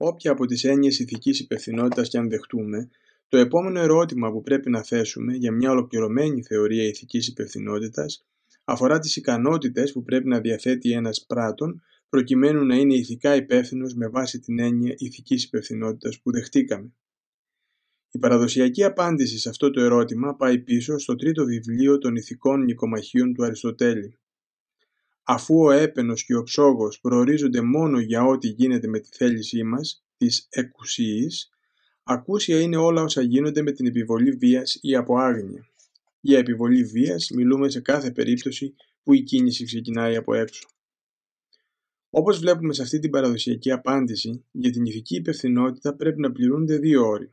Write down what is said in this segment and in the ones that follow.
Όποια από τις έννοιες ηθικής υπευθυνότητας και αν δεχτούμε, το επόμενο ερώτημα που πρέπει να θέσουμε για μια ολοκληρωμένη θεωρία ηθικής υπευθυνότητας αφορά τις ικανότητες που πρέπει να διαθέτει ένας πράτων προκειμένου να είναι ηθικά υπεύθυνος με βάση την έννοια ηθικής υπευθυνότητας που δεχτήκαμε. Η παραδοσιακή απάντηση σε αυτό το ερώτημα πάει πίσω στο τρίτο βιβλίο των ηθικών νοικομαχίων του Αριστοτέλη. Αφού ο έπαινος και ο ψόγος προορίζονται μόνο για ό,τι γίνεται με τη θέλησή μας, τις εκουσίες, ακούσια είναι όλα όσα γίνονται με την επιβολή βίας ή από άγνοια. Για επιβολή βίας μιλούμε σε κάθε περίπτωση που η κίνηση ξεκινάει από έξω. Όπως βλέπουμε σε αυτή την παραδοσιακή απάντηση, για την ηθική υπευθυνότητα πρέπει να πληρούνται δύο όροι.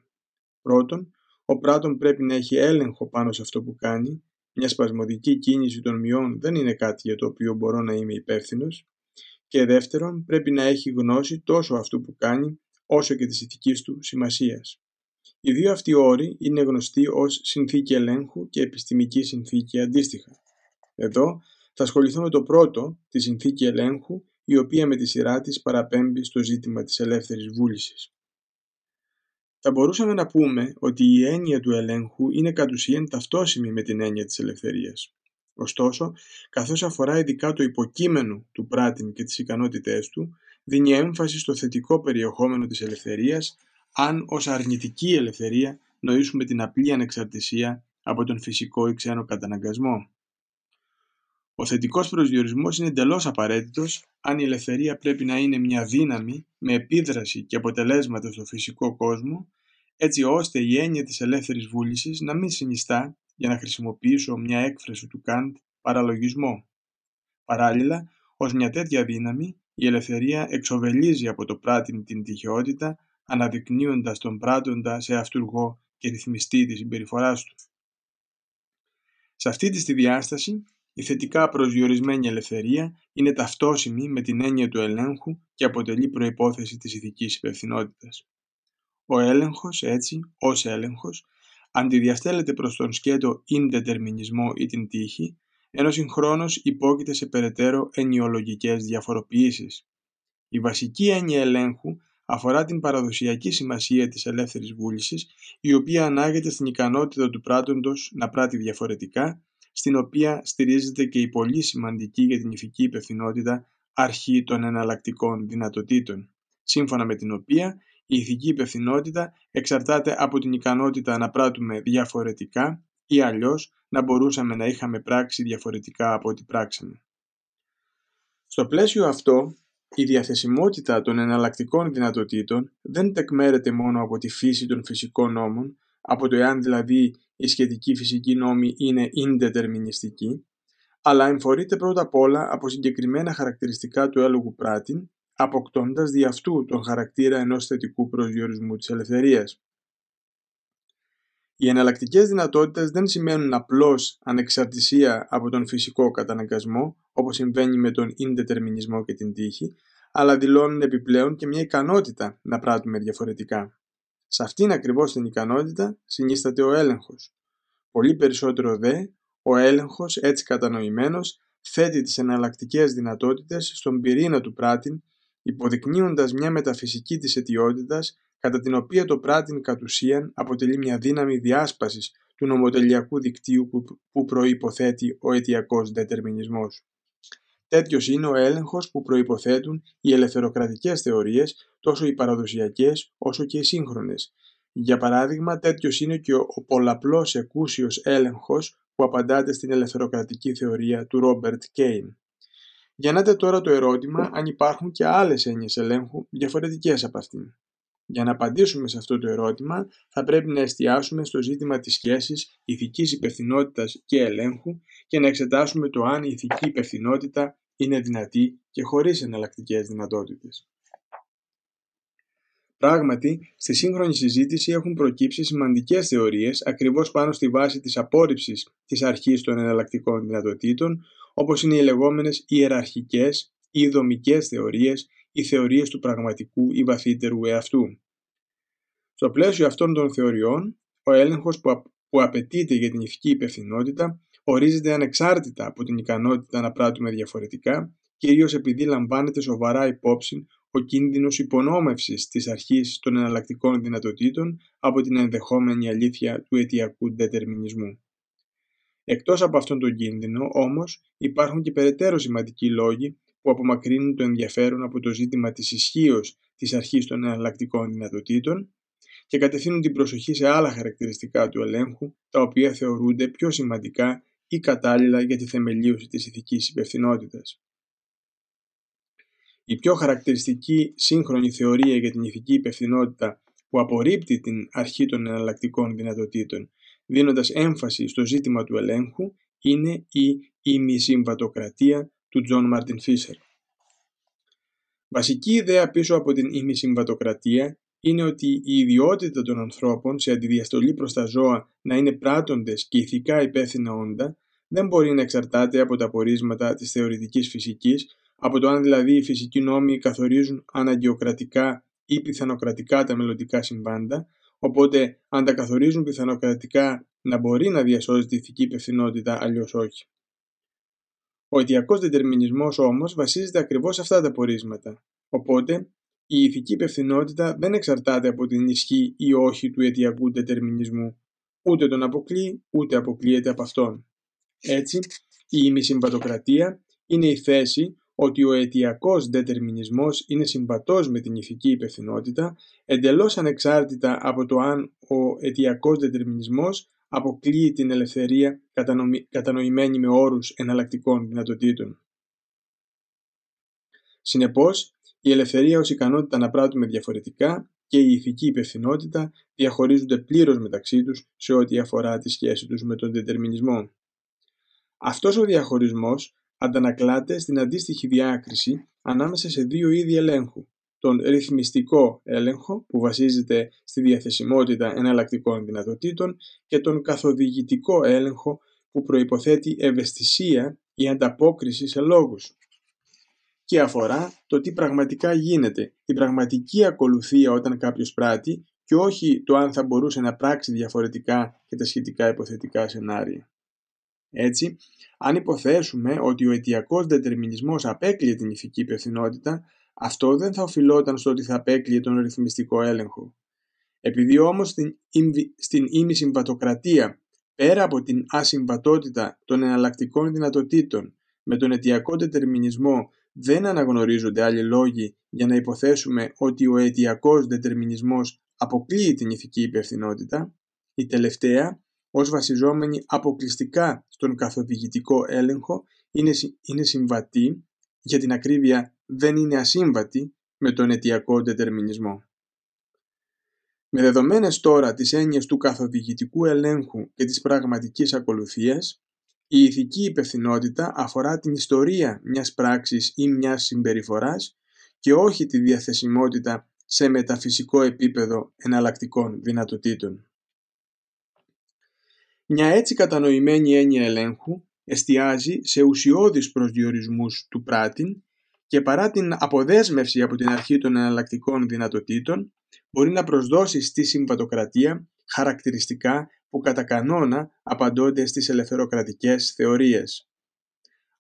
Πρώτον, ο πράτον πρέπει να έχει έλεγχο πάνω σε αυτό που κάνει. Μια σπασμωδική κίνηση των μειών δεν είναι κάτι για το οποίο μπορώ να είμαι υπεύθυνος. Και δεύτερον, πρέπει να έχει γνώση τόσο αυτού που κάνει, όσο και της ηθικής του σημασίας. Οι δύο αυτοί όροι είναι γνωστοί ως συνθήκη ελέγχου και επιστημική συνθήκη αντίστοιχα. Εδώ θα ασχοληθώ με το πρώτο, τη συνθήκη ελέγχου, η οποία με τη σειρά της παραπέμπει στο ζήτημα της ελεύθερης βούλησης. Θα μπορούσαμε να πούμε ότι η έννοια του ελέγχου είναι κατ' ουσίαν ταυτόσιμη με την έννοια της ελευθερίας. Ωστόσο, καθώς αφορά ειδικά το υποκείμενο του πράτην και τις ικανότητές του, δίνει έμφαση στο θετικό περιεχόμενο της ελευθερίας, αν ως αρνητική ελευθερία νοήσουμε την απλή ανεξαρτησία από τον φυσικό ή ξένο καταναγκασμό. Ο θετικός προσδιορισμός είναι εντελώς απαραίτητος αν η ελευθερία πρέπει να είναι μια δύναμη με επίδραση και αποτελέσματα στο φυσικό κόσμο, έτσι ώστε η έννοια της ελεύθερης βούλησης να μην συνιστά, για να χρησιμοποιήσω μια έκφραση του Καντ, παραλογισμό. Παράλληλα, ως μια τέτοια δύναμη, η ελευθερία εξοβελίζει από το πράτην την τυχεότητα, αναδεικνύοντας τον πράτοντα σε αυτούργο και ρυθμιστή τη συμπεριφοράς του. Σε αυτή τη διάσταση, η θετικά προσδιορισμένη ελευθερία είναι ταυτόσιμη με την έννοια του ελέγχου και αποτελεί προϋπόθεση της ηθικής υπευθυνότητας. Ο έλεγχος, έτσι, ως έλεγχος, αντιδιαστέλλεται προς τον σκέτο ιντετερμινισμό ή την τύχη, ενώ συγχρόνως υπόκειται σε περαιτέρω ενιολογικές διαφοροποιήσεις. Η βασική έννοια ελέγχου αφορά την παραδοσιακή σημασία της ελεύθερης βούλησης, η οποία ανάγεται στην ικανότητα του πράττοντος να πράττει διαφορετικά στην οποία στηρίζεται και η πολύ σημαντική για την ηθική υπευθυνότητα αρχή των εναλλακτικών δυνατοτήτων, σύμφωνα με την οποία η ηθική υπευθυνότητα εξαρτάται από την ικανότητα να πράττουμε διαφορετικά ή αλλιώς να μπορούσαμε να είχαμε πράξει διαφορετικά από ό,τι πράξαμε. Στο πλαίσιο αυτό, η διαθεσιμότητα των εναλλακτικών δυνατοτήτων δεν τεκμέρεται μόνο από τη φύση των φυσικών νόμων, από το εάν δηλαδή η σχετική φυσική νόμη είναι indeterministική, αλλά εμφορείται πρώτα απ' όλα από συγκεκριμένα χαρακτηριστικά του έλογου πράτην, αποκτώντας δι' αυτού τον χαρακτήρα ενός θετικού προσδιορισμού της ελευθερίας. Οι εναλλακτικές δυνατότητες δεν σημαίνουν απλώς ανεξαρτησία από τον φυσικό καταναγκασμό, όπως συμβαίνει με τον indeterminisμό και την τύχη, αλλά δηλώνουν επιπλέον και μια ικανότητα να πράττουμε διαφορετικά. Σε αυτήν ακριβώς την ικανότητα συνίσταται ο έλεγχος. Πολύ περισσότερο δε, ο έλεγχος έτσι κατανοημένος θέτει τις εναλλακτικές δυνατότητες στον πυρήνα του πράτην, υποδεικνύοντας μια μεταφυσική της αιτιότητας κατά την οποία το πράτην κατ' ουσίαν αποτελεί μια δύναμη διάσπασης του νομοτελειακού δικτύου που προϋποθέτει ο αιτιακός δετερμινισμός. Τέτοιος είναι ο έλεγχος που προποθέτουν οι ελευθεροκρατικές θεωρίες, τόσο οι παραδοσιακές όσο και οι σύγχρονες. Για παράδειγμα, τέτοιος είναι και ο πολλαπλός εκούσιος έλεγχος που απαντάται στην ελευθεροκρατική θεωρία του Ρόμπερτ Κέιν. Γεννάται τώρα το ερώτημα αν υπάρχουν και άλλες έννοιες ελέγχου διαφορετικές από αυτήν. Για να απαντήσουμε σε αυτό το ερώτημα, θα πρέπει να εστιάσουμε στο ζήτημα της σχέσης ηθικής υπευθυνότητας και ελέγχου και να εξετάσουμε το αν η ηθική υπευθυνότητα είναι δυνατή και χωρίς εναλλακτικές δυνατότητες. Πράγματι, στη σύγχρονη συζήτηση έχουν προκύψει σημαντικές θεωρίες ακριβώς πάνω στη βάση της απόρριψης της αρχής των εναλλακτικών δυνατοτήτων, όπως είναι οι λεγόμενες ιεραρχικές ή δομικές θεωρίες ή θεωρίες του πραγματικού ή βαθύτερου εαυτού. Στο πλαίσιο αυτών των θεωριών, ο έλεγχος που απαιτείται για την ηθική υπευθυνότητα ορίζεται ανεξάρτητα από την ικανότητα να πράττουμε διαφορετικά, κυρίως επειδή λαμβάνεται σοβαρά υπόψη ο κίνδυνος υπονόμευσης της αρχής των εναλλακτικών δυνατοτήτων από την ενδεχόμενη αλήθεια του αιτιακού δετερμινισμού. Εκτός από αυτόν τον κίνδυνο, όμως, υπάρχουν και περαιτέρω σημαντικοί λόγοι που απομακρύνουν το ενδιαφέρον από το ζήτημα της ισχύως της αρχής των εναλλακτικών δυνατοτήτων και κατευθύνουν την προσοχή σε άλλα χαρακτηριστικά του ελέγχου, τα οποία θεωρούνται πιο σημαντικά ή κατάλληλα για τη θεμελίωση της ηθικής υπευθυνότητας. Η πιο χαρακτηριστική σύγχρονη θεωρία για την ηθική υπευθυνότητα που απορρίπτει την αρχή των εναλλακτικών δυνατοτήτων, δίνοντας έμφαση στο ζήτημα του ελέγχου, είναι η ημισυμβατοκρατία του Τζον Μάρτιν Φίσερ. Βασική ιδέα πίσω από την ημισυμβατοκρατία είναι ότι η ιδιότητα των ανθρώπων σε αντιδιαστολή προς τα ζώα να είναι πράττοντες και ηθικά υπεύθυνα όντα δεν μπορεί να εξαρτάται από τα πορίσματα της θεωρητικής φυσικής, από το αν δηλαδή οι φυσικοί νόμοι καθορίζουν αναγκαιοκρατικά ή πιθανοκρατικά τα μελλοντικά συμβάντα, οπότε αν τα καθορίζουν πιθανοκρατικά να μπορεί να διασώζει τη ηθική υπευθυνότητα, αλλιώς όχι. Ο αιτιακός δετερμινισμός όμως βασίζεται ακριβώς σε αυτά τα πορίσματα, οπότε η ηθική υπευθυνότητα δεν εξαρτάται από την ισχύ ή όχι του αιτιακού δετερμινισμού, ούτε τον αποκλεί ούτε αποκλείεται από αυτόν. Έτσι, η ημισυμβατοκρατία είναι η θέση ότι ο αιτιακός δετερμινισμός είναι συμβατός με την ηθική υπευθυνότητα, εντελώς ανεξάρτητα από το αν ο αιτιακός δετερμινισμός αποκλείει την ελευθερία κατανοημένη με όρους εναλλακτικών δυνατοτήτων. Συνεπώς, η ελευθερία ως ικανότητα να πράττουμε διαφορετικά και η ηθική υπευθυνότητα διαχωρίζονται πλήρως μεταξύ τους σε ό,τι αφορά τη σχέση τους με τον δετερμινισμό. Αυτός ο διαχωρισμός αντανακλάται στην αντίστοιχη διάκριση ανάμεσα σε δύο είδη ελέγχου. Τον ρυθμιστικό έλεγχο που βασίζεται στη διαθεσιμότητα εναλλακτικών δυνατοτήτων και τον καθοδηγητικό έλεγχο που προϋποθέτει ευαισθησία ή ανταπόκριση σε λόγους και αφορά το τι πραγματικά γίνεται, την πραγματική ακολουθία όταν κάποιος πράττει και όχι το αν θα μπορούσε να πράξει διαφορετικά και τα σχετικά υποθετικά σενάρια. Έτσι, αν υποθέσουμε ότι ο αιτιακός δετερμινισμός απέκλειε την ηθική υπευθυνότητα, αυτό δεν θα οφειλόταν στο ότι θα απέκλειε τον ρυθμιστικό έλεγχο. Επειδή όμως στην, στην ημισυμβατοκρατία, πέρα από την ασυμβατότητα των εναλλακτικών δυνατοτήτων, με τον αιτιακό δετερμινισμό δεν αναγνωρίζονται άλλοι λόγοι για να υποθέσουμε ότι ο αιτιακός δετερμινισμός αποκλείει την ηθική υπευθυνότητα, η τελευταία ως βασιζόμενη αποκλειστικά στον καθοδηγητικό έλεγχο είναι, είναι συμβατή, για την ακρίβεια δεν είναι ασύμβατη με τον αιτιακό δετερμινισμό. Με δεδομένες τώρα τις έννοιες του καθοδηγητικού ελέγχου και της πραγματικής ακολουθίας, η ηθική υπευθυνότητα αφορά την ιστορία μιας πράξης ή μιας συμπεριφοράς και όχι τη διαθεσιμότητα σε μεταφυσικό επίπεδο εναλλακτικών δυνατοτήτων. Μια έτσι κατανοημένη έννοια ελέγχου εστιάζει σε ουσιώδεις προσδιορισμούς του πράτην και παρά την αποδέσμευση από την αρχή των εναλλακτικών δυνατοτήτων μπορεί να προσδώσει στη συμβατοκρατία χαρακτηριστικά που κατά κανόνα απαντώνται στις ελευθεροκρατικές θεωρίες.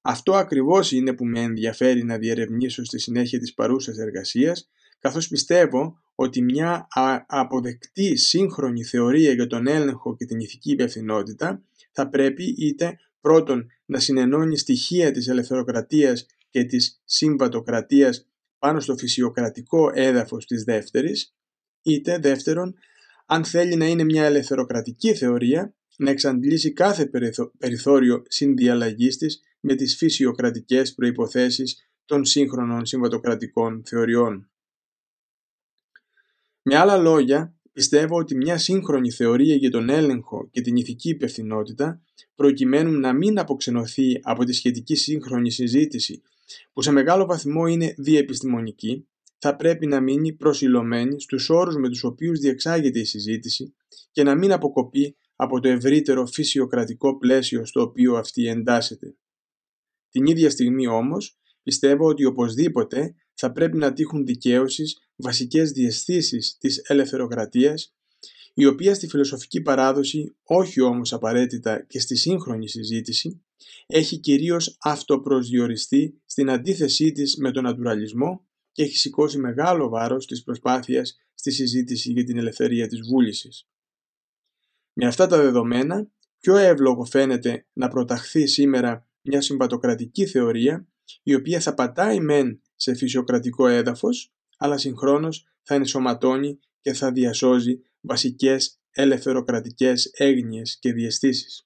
Αυτό ακριβώς είναι που με ενδιαφέρει να διερευνήσω στη συνέχεια της παρούσας εργασίας, καθώς πιστεύω ότι μια αποδεκτή σύγχρονη θεωρία για τον έλεγχο και την ηθική υπευθυνότητα θα πρέπει είτε πρώτον να συνενώνει στοιχεία της ελευθεροκρατίας και της συμβατοκρατίας πάνω στο φυσιοκρατικό έδαφος της δεύτερης, είτε δεύτερον, αν θέλει να είναι μια ελευθεροκρατική θεωρία, να εξαντλήσει κάθε περιθώριο συνδιαλλαγής της με τις φυσιοκρατικές προϋποθέσεις των σύγχρονων συμβατοκρατικών θεωριών. Με άλλα λόγια, πιστεύω ότι μια σύγχρονη θεωρία για τον έλεγχο και την ηθική υπευθυνότητα, προκειμένου να μην αποξενωθεί από τη σχετική σύγχρονη συζήτηση, που σε μεγάλο βαθμό είναι διεπιστημονική, θα πρέπει να μείνει προσιλωμένη στους όρους με τους οποίους διεξάγεται η συζήτηση και να μην αποκοπεί από το ευρύτερο φυσιοκρατικό πλαίσιο στο οποίο αυτή εντάσσεται. Την ίδια στιγμή όμως, πιστεύω ότι οπωσδήποτε θα πρέπει να τύχουν δικαίωσης βασικές διαισθήσεις της ελευθεροκρατίας, η οποία στη φιλοσοφική παράδοση, όχι όμως απαραίτητα και στη σύγχρονη συζήτηση, έχει κυρίως αυτοπροσδιοριστεί στην αντίθεσή της με τον νατουραλισμό και έχει σηκώσει μεγάλο βάρος της προσπάθειας στη συζήτηση για την ελευθερία της βούλησης. Με αυτά τα δεδομένα, πιο εύλογο φαίνεται να προταχθεί σήμερα μια συμπατοκρατική θεωρία, η οποία θα πατάει μεν σε φυσιοκρατικό έδαφος, αλλά συγχρόνως θα ενσωματώνει και θα διασώζει βασικές ελευθεροκρατικές έγνοιες και διαισθήσεις.